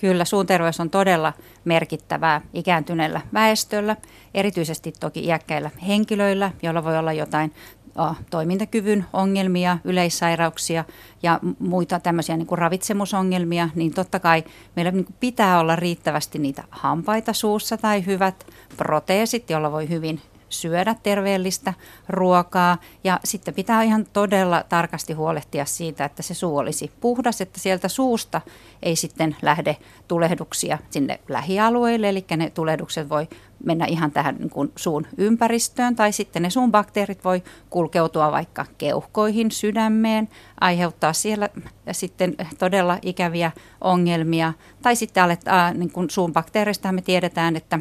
Kyllä, suun terveys on todella merkittävää ikääntyneellä väestöllä, erityisesti toki iäkkäillä henkilöillä, joilla voi olla jotain toimintakyvyn ongelmia, yleissairauksia ja muita tämmöisiä niin kuin ravitsemusongelmia, niin totta kai meillä niin kuin pitää olla riittävästi niitä hampaita suussa tai hyvät proteesit, joilla voi hyvin syödä terveellistä ruokaa. Ja sitten pitää ihan todella tarkasti huolehtia siitä, että se suu olisi puhdas, että sieltä suusta ei sitten lähde tulehduksia sinne lähialueille, eli ne tulehdukset voi mennä ihan tähän niin kuin suun ympäristöön tai sitten ne suun bakteerit voi kulkeutua vaikka keuhkoihin, sydämeen, aiheuttaa siellä sitten todella ikäviä ongelmia. Tai sitten aletaan, niin kuin suun bakteereista me tiedetään, että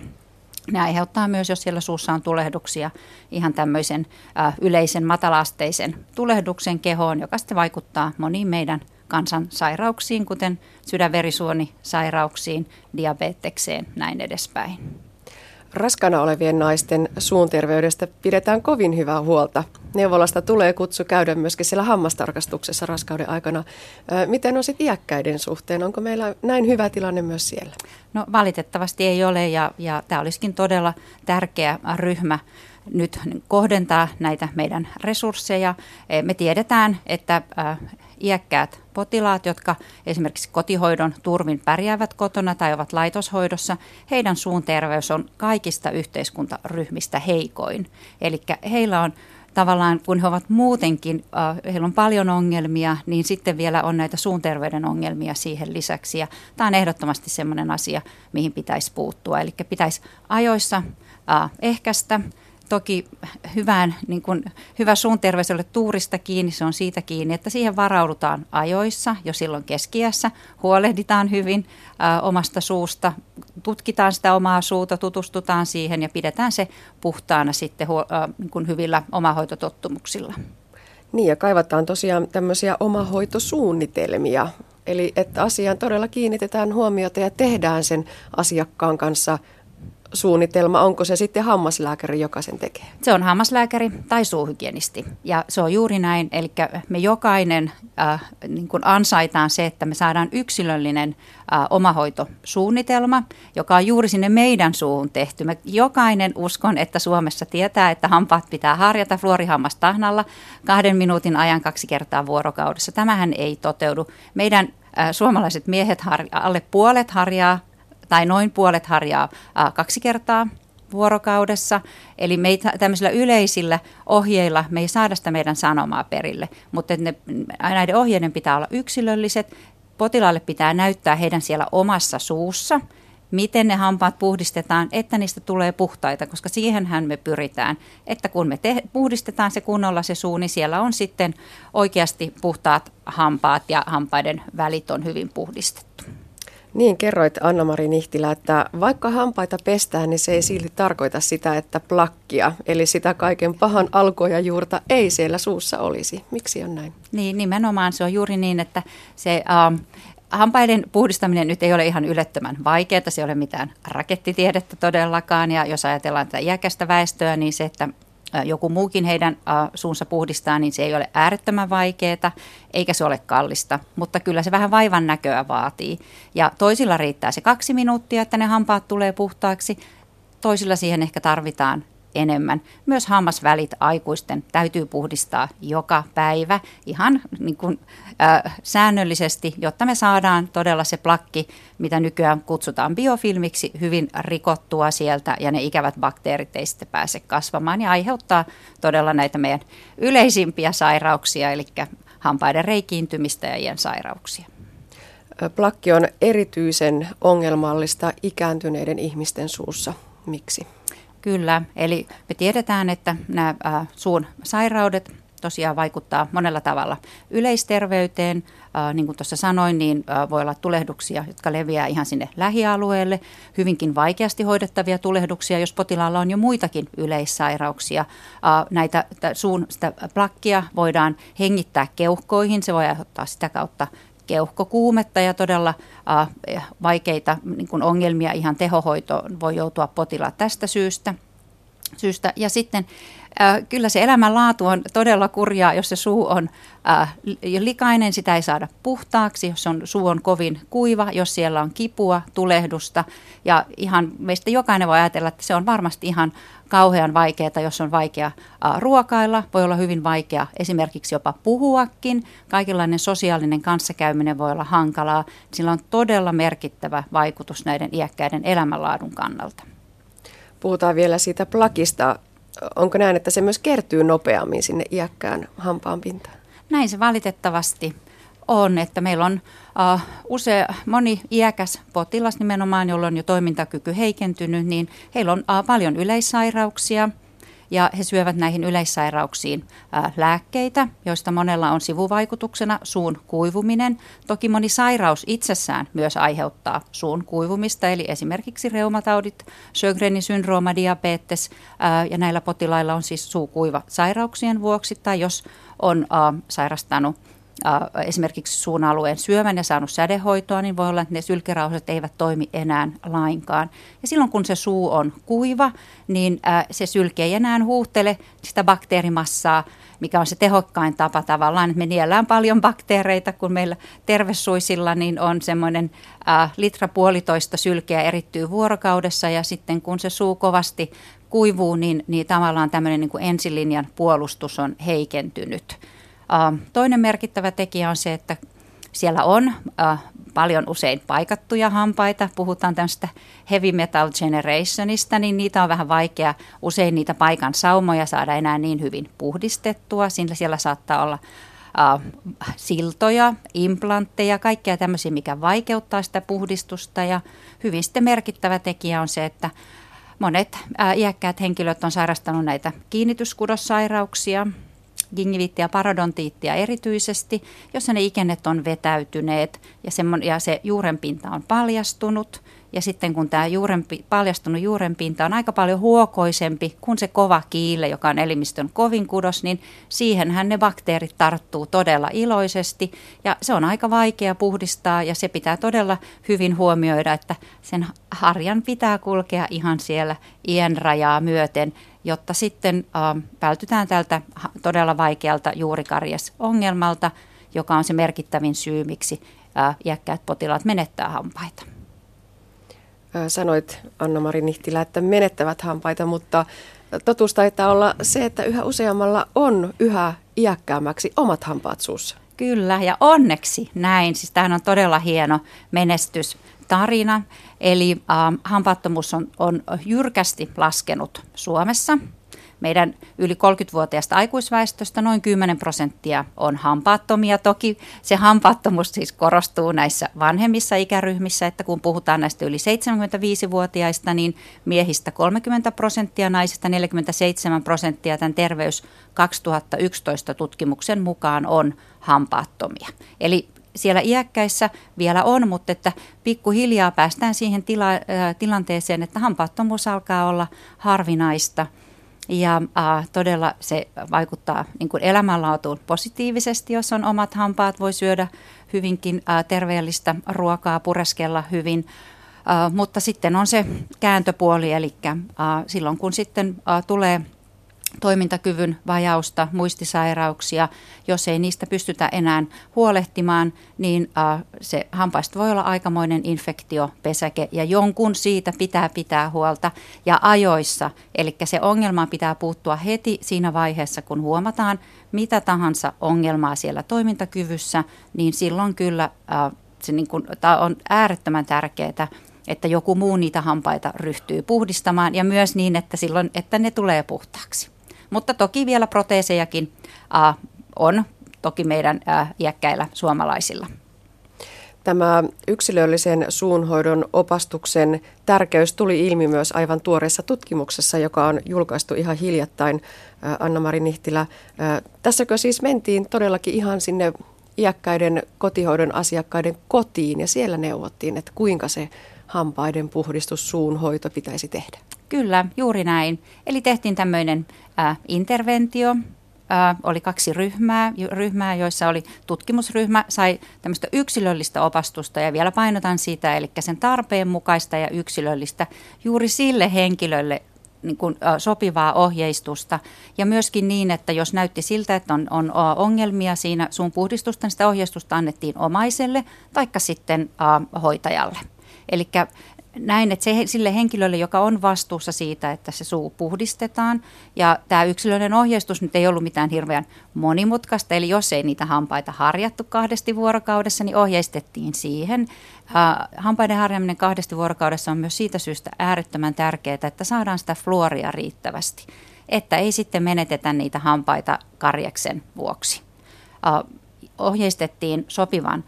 ne aiheuttaa myös, jos siellä suussa on tulehduksia, ihan tämmöisen ä, yleisen matalaasteisen tulehduksen kehoon, joka sitten vaikuttaa moniin meidän kansansairauksiin, kuten sydänverisuonisairauksiin, diabetekseen, näin edespäin. Raskana olevien naisten suun terveydestä pidetään kovin hyvää huolta. Neuvolasta tulee kutsu käydä myöskin siellä hammastarkastuksessa raskauden aikana. Miten on sitten iäkkäiden suhteen? Onko meillä näin hyvä tilanne myös siellä? No valitettavasti ei ole ja, ja tämä olisikin todella tärkeä ryhmä nyt kohdentaa näitä meidän resursseja. E, me tiedetään, että iäkkäät potilaat, jotka esimerkiksi kotihoidon turvin pärjäävät kotona tai ovat laitoshoidossa, heidän suun terveys on kaikista yhteiskuntaryhmistä heikoin. Eli heillä on tavallaan, kun he ovat muutenkin, äh, heillä on paljon ongelmia, niin sitten vielä on näitä suun terveyden ongelmia siihen lisäksi. Ja tämä on ehdottomasti sellainen asia, mihin pitäisi puuttua. Eli pitäisi ajoissa äh, ehkäistä toki hyvään, niin kuin, hyvä suun terveys ole tuurista kiinni, se on siitä kiinni, että siihen varaudutaan ajoissa jo silloin keskiässä, huolehditaan hyvin ä, omasta suusta, tutkitaan sitä omaa suuta, tutustutaan siihen ja pidetään se puhtaana sitten ä, niin kuin hyvillä omahoitotottumuksilla. Niin ja kaivataan tosiaan tämmöisiä omahoitosuunnitelmia, eli että asiaan todella kiinnitetään huomiota ja tehdään sen asiakkaan kanssa suunnitelma, onko se sitten hammaslääkäri, joka sen tekee? Se on hammaslääkäri tai suuhygienisti ja se on juuri näin. Eli me jokainen äh, niin kuin ansaitaan se, että me saadaan yksilöllinen äh, omahoitosuunnitelma, joka on juuri sinne meidän suuhun tehty. Me jokainen uskon, että Suomessa tietää, että hampaat pitää harjata fluorihammastahnalla kahden minuutin ajan kaksi kertaa vuorokaudessa. Tämähän ei toteudu. Meidän äh, suomalaiset miehet, alle puolet harjaa tai noin puolet harjaa kaksi kertaa vuorokaudessa. Eli me ei, tämmöisillä yleisillä ohjeilla me ei saada sitä meidän sanomaa perille, mutta ne, näiden ohjeiden pitää olla yksilölliset. Potilaalle pitää näyttää heidän siellä omassa suussa, miten ne hampaat puhdistetaan, että niistä tulee puhtaita, koska siihenhän me pyritään, että kun me te- puhdistetaan se kunnolla se suu, niin siellä on sitten oikeasti puhtaat hampaat ja hampaiden välit on hyvin puhdistettu. Niin, kerroit Anna-Mari Nihtilä, että vaikka hampaita pestään, niin se ei silti tarkoita sitä, että plakkia, eli sitä kaiken pahan alkua ja juurta ei siellä suussa olisi. Miksi on näin? Niin, nimenomaan se on juuri niin, että se... Ähm, Hampaiden puhdistaminen nyt ei ole ihan ylettömän vaikeaa, se ei ole mitään rakettitiedettä todellakaan. Ja jos ajatellaan tätä iäkästä väestöä, niin se, että joku muukin heidän suunsa puhdistaa, niin se ei ole äärettömän vaikeaa, eikä se ole kallista, mutta kyllä se vähän vaivan näköä vaatii. Ja toisilla riittää se kaksi minuuttia, että ne hampaat tulee puhtaaksi, toisilla siihen ehkä tarvitaan enemmän. Myös hammasvälit aikuisten täytyy puhdistaa joka päivä ihan niin kuin, äh, säännöllisesti, jotta me saadaan todella se plakki, mitä nykyään kutsutaan biofilmiksi, hyvin rikottua sieltä ja ne ikävät bakteerit ei sitten pääse kasvamaan ja aiheuttaa todella näitä meidän yleisimpiä sairauksia, eli hampaiden reikiintymistä ja iän sairauksia. Plakki on erityisen ongelmallista ikääntyneiden ihmisten suussa. Miksi? Kyllä, eli me tiedetään, että nämä äh, suun sairaudet tosiaan vaikuttaa monella tavalla yleisterveyteen. Äh, niin kuin tuossa sanoin, niin äh, voi olla tulehduksia, jotka leviää ihan sinne lähialueelle, hyvinkin vaikeasti hoidettavia tulehduksia, jos potilaalla on jo muitakin yleissairauksia. Näitä suun sitä plakkia voidaan hengittää keuhkoihin, se voi aiheuttaa sitä kautta keuhkokuumetta ja todella äh, vaikeita niin kuin ongelmia ihan tehohoito voi joutua potilaat tästä syystä. syystä. Ja sitten äh, kyllä se elämänlaatu on todella kurjaa, jos se suu on äh, likainen, sitä ei saada puhtaaksi, jos on, suu on kovin kuiva, jos siellä on kipua, tulehdusta. Ja ihan meistä jokainen voi ajatella, että se on varmasti ihan kauhean vaikeaa, jos on vaikea äh, ruokailla, voi olla hyvin vaikea esimerkiksi jopa puhuakin. Kaikenlainen sosiaalinen kanssakäyminen voi olla hankalaa. Sillä on todella merkittävä vaikutus näiden iäkkäiden elämänlaadun kannalta. Puhutaan vielä siitä plakista. Onko näin, että se myös kertyy nopeammin sinne iäkkään hampaan pintaan? Näin se valitettavasti on, että meillä on uh, usea, moni iäkäs potilas nimenomaan, jolla on jo toimintakyky heikentynyt, niin heillä on uh, paljon yleissairauksia – ja he syövät näihin yleissairauksiin ää, lääkkeitä, joista monella on sivuvaikutuksena suun kuivuminen. Toki moni sairaus itsessään myös aiheuttaa suun kuivumista, eli esimerkiksi reumataudit, Sjögrenin syndrooma, diabetes ja näillä potilailla on siis suukuiva sairauksien vuoksi tai jos on sairastanut esimerkiksi suun alueen syövän ja saanut sädehoitoa, niin voi olla, että ne sylkirauhaset eivät toimi enää lainkaan. Ja silloin kun se suu on kuiva, niin se sylke ei enää huuhtele sitä bakteerimassaa, mikä on se tehokkain tapa tavallaan. Me niellään paljon bakteereita, kun meillä tervesuisilla niin on semmoinen litra puolitoista sylkeä erittyy vuorokaudessa ja sitten kun se suu kovasti kuivuu, niin, niin tavallaan tämmöinen niin kuin ensilinjan puolustus on heikentynyt. Toinen merkittävä tekijä on se, että siellä on paljon usein paikattuja hampaita. Puhutaan tämmöistä heavy metal generationista, niin niitä on vähän vaikea usein niitä paikan saumoja saada enää niin hyvin puhdistettua. Sillä siellä saattaa olla siltoja, implantteja, kaikkea tämmöisiä, mikä vaikeuttaa sitä puhdistusta. Ja hyvin sitten merkittävä tekijä on se, että monet iäkkäät henkilöt on sairastanut näitä kiinnityskudossairauksia, gingiviittia ja parodontiittia erityisesti, jossa ne ikennet on vetäytyneet ja, ja se juurenpinta on paljastunut. Ja sitten kun tämä juurenpi, paljastunut juurenpinta on aika paljon huokoisempi kuin se kova kiille, joka on elimistön kovin kudos, niin siihenhän ne bakteerit tarttuu todella iloisesti. Ja se on aika vaikea puhdistaa ja se pitää todella hyvin huomioida, että sen harjan pitää kulkea ihan siellä iän rajaa myöten jotta sitten äh, vältytään tältä todella vaikealta juurikarjesongelmalta, joka on se merkittävin syy, miksi äh, iäkkäät potilaat menettää hampaita. Sanoit Anna-Mari Nihtilä, että menettävät hampaita, mutta totuus taitaa olla se, että yhä useammalla on yhä iäkkäämmäksi omat hampaat suussa. Kyllä, ja onneksi näin. Siis tämähän on todella hieno menestystarina. Eli äh, hampaattomuus on, on jyrkästi laskenut Suomessa. Meidän yli 30-vuotiaasta aikuisväestöstä noin 10 prosenttia on hampaattomia. Toki se hampaattomuus siis korostuu näissä vanhemmissa ikäryhmissä, että kun puhutaan näistä yli 75-vuotiaista, niin miehistä 30 prosenttia, naisista 47 prosenttia tämän terveys 2011 tutkimuksen mukaan on hampaattomia. Eli siellä iäkkäissä vielä on, mutta että pikkuhiljaa päästään siihen tila, äh, tilanteeseen, että hampaattomuus alkaa olla harvinaista. Ja äh, todella se vaikuttaa niin kuin elämänlaatuun positiivisesti, jos on omat hampaat, voi syödä hyvinkin äh, terveellistä ruokaa, pureskella hyvin. Uh, mutta sitten on se kääntöpuoli, eli uh, silloin kun sitten uh, tulee toimintakyvyn vajausta, muistisairauksia. Jos ei niistä pystytä enää huolehtimaan, niin äh, se hampaista voi olla aikamoinen infektiopesäke ja jonkun siitä pitää pitää huolta ja ajoissa. Eli se ongelma pitää puuttua heti siinä vaiheessa, kun huomataan mitä tahansa ongelmaa siellä toimintakyvyssä, niin silloin kyllä äh, se niin kuin, on äärettömän tärkeää, että joku muu niitä hampaita ryhtyy puhdistamaan ja myös niin, että silloin, että ne tulee puhtaaksi. Mutta toki vielä proteesejakin äh, on toki meidän äh, iäkkäillä suomalaisilla. Tämä yksilöllisen suunhoidon opastuksen tärkeys tuli ilmi myös aivan tuoreessa tutkimuksessa, joka on julkaistu ihan hiljattain, Anna-Mari Nihtilä. Tässäkö siis mentiin todellakin ihan sinne iäkkäiden kotihoidon asiakkaiden kotiin ja siellä neuvottiin, että kuinka se hampaiden puhdistus, suunhoito pitäisi tehdä? Kyllä, juuri näin. Eli tehtiin tämmöinen äh, interventio. Oli kaksi ryhmää, ryhmää, joissa oli tutkimusryhmä, sai tämmöistä yksilöllistä opastusta ja vielä painotan sitä, eli sen tarpeen mukaista ja yksilöllistä juuri sille henkilölle, niin kuin, sopivaa ohjeistusta. Ja myöskin niin, että jos näytti siltä, että on, on ongelmia siinä suun puhdistusta, niin sitä ohjeistusta annettiin omaiselle taikka sitten hoitajalle. Eli näin, että se, sille henkilölle, joka on vastuussa siitä, että se suu puhdistetaan, ja tämä yksilöllinen ohjeistus nyt ei ollut mitään hirveän monimutkaista, eli jos ei niitä hampaita harjattu kahdesti vuorokaudessa, niin ohjeistettiin siihen. Hampaiden harjaminen kahdesti vuorokaudessa on myös siitä syystä äärettömän tärkeää, että saadaan sitä fluoria riittävästi, että ei sitten menetetä niitä hampaita karjaksen vuoksi. Ohjeistettiin sopivan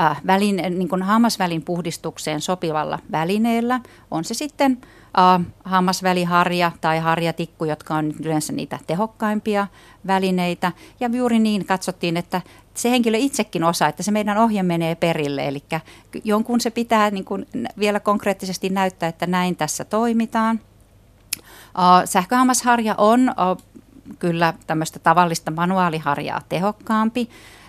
äh, välin, niin kuin hammasvälin puhdistukseen sopivalla välineellä. On se sitten äh, hammasväliharja tai harjatikku, jotka on yleensä niitä tehokkaimpia välineitä. Ja juuri niin katsottiin, että se henkilö itsekin osaa, että se meidän ohje menee perille. Eli jonkun se pitää niin kuin vielä konkreettisesti näyttää, että näin tässä toimitaan. Äh, sähköhammasharja on äh, kyllä tämmöistä tavallista manuaaliharjaa tehokkaampi.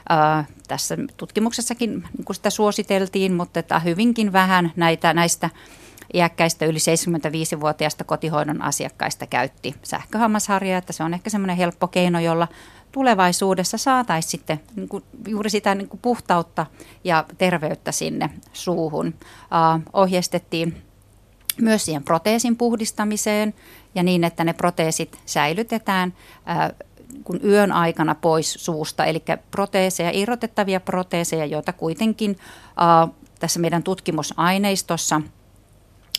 Ää, tässä tutkimuksessakin niin sitä suositeltiin, mutta että hyvinkin vähän näitä, näistä iäkkäistä yli 75-vuotiaista kotihoidon asiakkaista käytti sähköhammasharjaa, että se on ehkä semmoinen helppo keino, jolla tulevaisuudessa saataisiin sitten niin kuin juuri sitä niin kuin puhtautta ja terveyttä sinne suuhun. Uh, ohjeistettiin myös siihen proteesin puhdistamiseen ja niin, että ne proteesit säilytetään uh, kun yön aikana pois suusta, eli proteeseja, irrotettavia proteeseja, joita kuitenkin äh, tässä meidän tutkimusaineistossa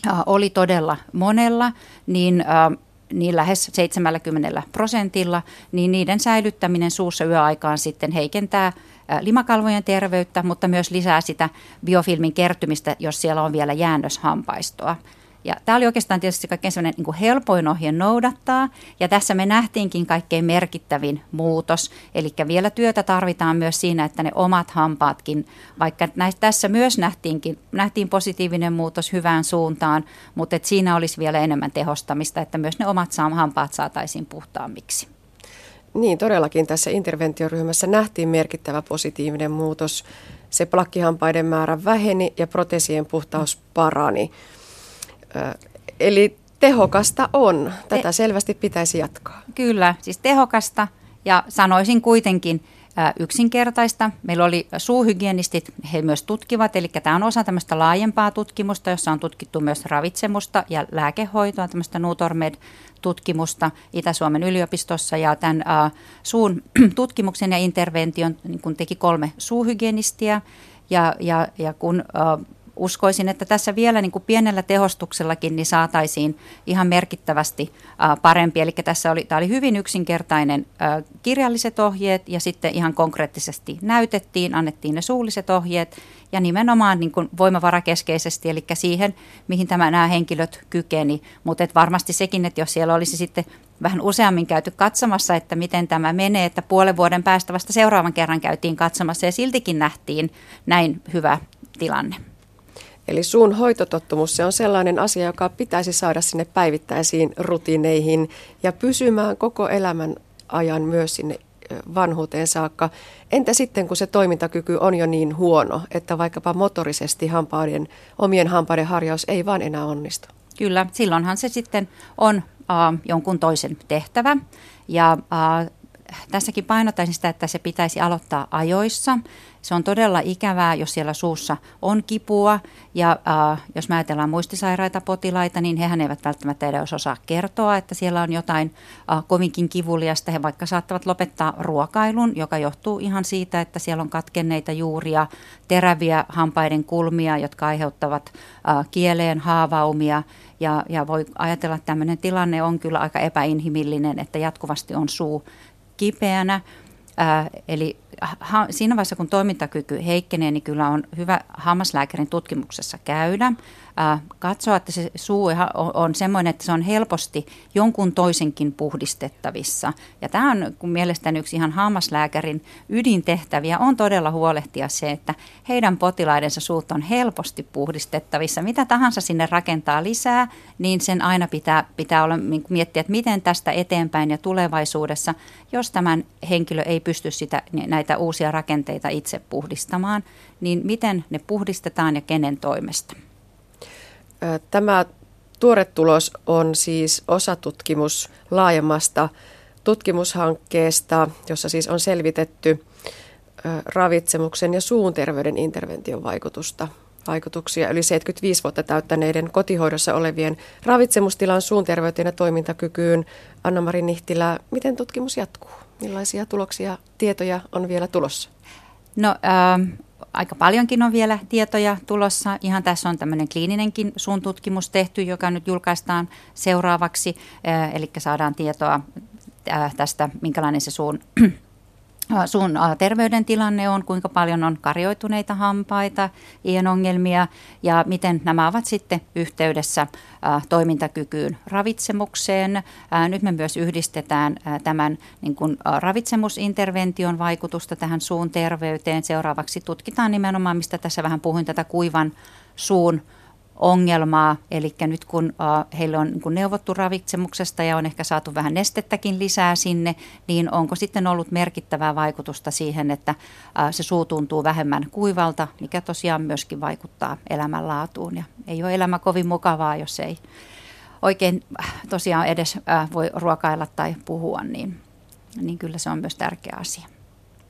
äh, oli todella monella, niin äh, niin lähes 70 prosentilla, niin niiden säilyttäminen suussa yöaikaan sitten heikentää limakalvojen terveyttä, mutta myös lisää sitä biofilmin kertymistä, jos siellä on vielä jäännöshampaistoa. Ja tämä oli oikeastaan tietysti kaikkein sellainen niin helpoin ohje noudattaa, ja tässä me nähtiinkin kaikkein merkittävin muutos. Eli vielä työtä tarvitaan myös siinä, että ne omat hampaatkin, vaikka näistä, tässä myös nähtiinkin, nähtiin positiivinen muutos hyvään suuntaan, mutta että siinä olisi vielä enemmän tehostamista, että myös ne omat hampaat saataisiin puhtaammiksi. Niin, todellakin tässä interventioryhmässä nähtiin merkittävä positiivinen muutos. Se plakkihampaiden määrä väheni ja protesien puhtaus parani. Eli tehokasta on. Tätä selvästi pitäisi jatkaa. Kyllä, siis tehokasta ja sanoisin kuitenkin yksinkertaista. Meillä oli suuhygienistit, he myös tutkivat, eli tämä on osa tämmöistä laajempaa tutkimusta, jossa on tutkittu myös ravitsemusta ja lääkehoitoa, tämmöistä Nutormed-tutkimusta Itä-Suomen yliopistossa. Ja tämän uh, suun tutkimuksen ja intervention niin kun teki kolme suuhygienistiä. Ja, ja, ja kun uh, uskoisin, että tässä vielä niin kuin pienellä tehostuksellakin niin saataisiin ihan merkittävästi parempi. Eli tässä oli, tämä oli hyvin yksinkertainen kirjalliset ohjeet ja sitten ihan konkreettisesti näytettiin, annettiin ne suulliset ohjeet ja nimenomaan niin kuin voimavarakeskeisesti, eli siihen, mihin tämä, nämä henkilöt kykeni. Mutta varmasti sekin, että jos siellä olisi sitten vähän useammin käyty katsomassa, että miten tämä menee, että puolen vuoden päästä vasta seuraavan kerran käytiin katsomassa ja siltikin nähtiin näin hyvä tilanne. Eli suun hoitotottumus, se on sellainen asia, joka pitäisi saada sinne päivittäisiin rutiineihin ja pysymään koko elämän ajan myös sinne vanhuuteen saakka. Entä sitten, kun se toimintakyky on jo niin huono, että vaikkapa motorisesti hampaiden, omien hampaiden harjaus ei vaan enää onnistu? Kyllä, silloinhan se sitten on äh, jonkun toisen tehtävä. Ja äh, tässäkin painottaisin sitä, että se pitäisi aloittaa ajoissa. Se on todella ikävää, jos siellä suussa on kipua ja äh, jos mä ajatellaan muistisairaita potilaita, niin hehän eivät välttämättä edes osaa kertoa, että siellä on jotain äh, kovinkin kivuliasta. He vaikka saattavat lopettaa ruokailun, joka johtuu ihan siitä, että siellä on katkenneita juuria, teräviä hampaiden kulmia, jotka aiheuttavat äh, kieleen haavaumia. Ja, ja voi ajatella, että tämmöinen tilanne on kyllä aika epäinhimillinen, että jatkuvasti on suu kipeänä. Ää, eli ha, siinä vaiheessa, kun toimintakyky heikkenee, niin kyllä on hyvä hammaslääkärin tutkimuksessa käydä äh, katsoa, että se suu on, on semmoinen, että se on helposti jonkun toisenkin puhdistettavissa. Ja tämä on kun mielestäni yksi ihan hammaslääkärin ydintehtäviä on todella huolehtia se, että heidän potilaidensa suut on helposti puhdistettavissa. Mitä tahansa sinne rakentaa lisää, niin sen aina pitää, pitää olla, niin miettiä, että miten tästä eteenpäin ja tulevaisuudessa, jos tämän henkilö ei pysty sitä, näitä uusia rakenteita itse puhdistamaan, niin miten ne puhdistetaan ja kenen toimesta. Tämä tuore tulos on siis osatutkimus laajemmasta tutkimushankkeesta, jossa siis on selvitetty ravitsemuksen ja suun terveyden intervention vaikutusta vaikutuksia yli 75 vuotta täyttäneiden kotihoidossa olevien ravitsemustilan suun terveyteen ja toimintakykyyn. Anna-Mari Nihtilä, miten tutkimus jatkuu? Millaisia tuloksia, tietoja on vielä tulossa? No äh, aika paljonkin on vielä tietoja tulossa. Ihan tässä on tämmöinen kliininenkin suun tutkimus tehty, joka nyt julkaistaan seuraavaksi. Äh, eli saadaan tietoa äh, tästä, minkälainen se suun sun terveydentilanne on, kuinka paljon on karjoituneita hampaita, ienongelmia ja miten nämä ovat sitten yhteydessä toimintakykyyn ravitsemukseen. Nyt me myös yhdistetään tämän niin kuin ravitsemusintervention vaikutusta tähän suun terveyteen. Seuraavaksi tutkitaan nimenomaan, mistä tässä vähän puhuin, tätä kuivan suun ongelmaa. Eli nyt kun heille on niin neuvottu ravitsemuksesta ja on ehkä saatu vähän nestettäkin lisää sinne, niin onko sitten ollut merkittävää vaikutusta siihen, että se suu tuntuu vähemmän kuivalta, mikä tosiaan myöskin vaikuttaa elämänlaatuun. Ja ei ole elämä kovin mukavaa, jos ei oikein tosiaan edes voi ruokailla tai puhua, niin, niin kyllä se on myös tärkeä asia.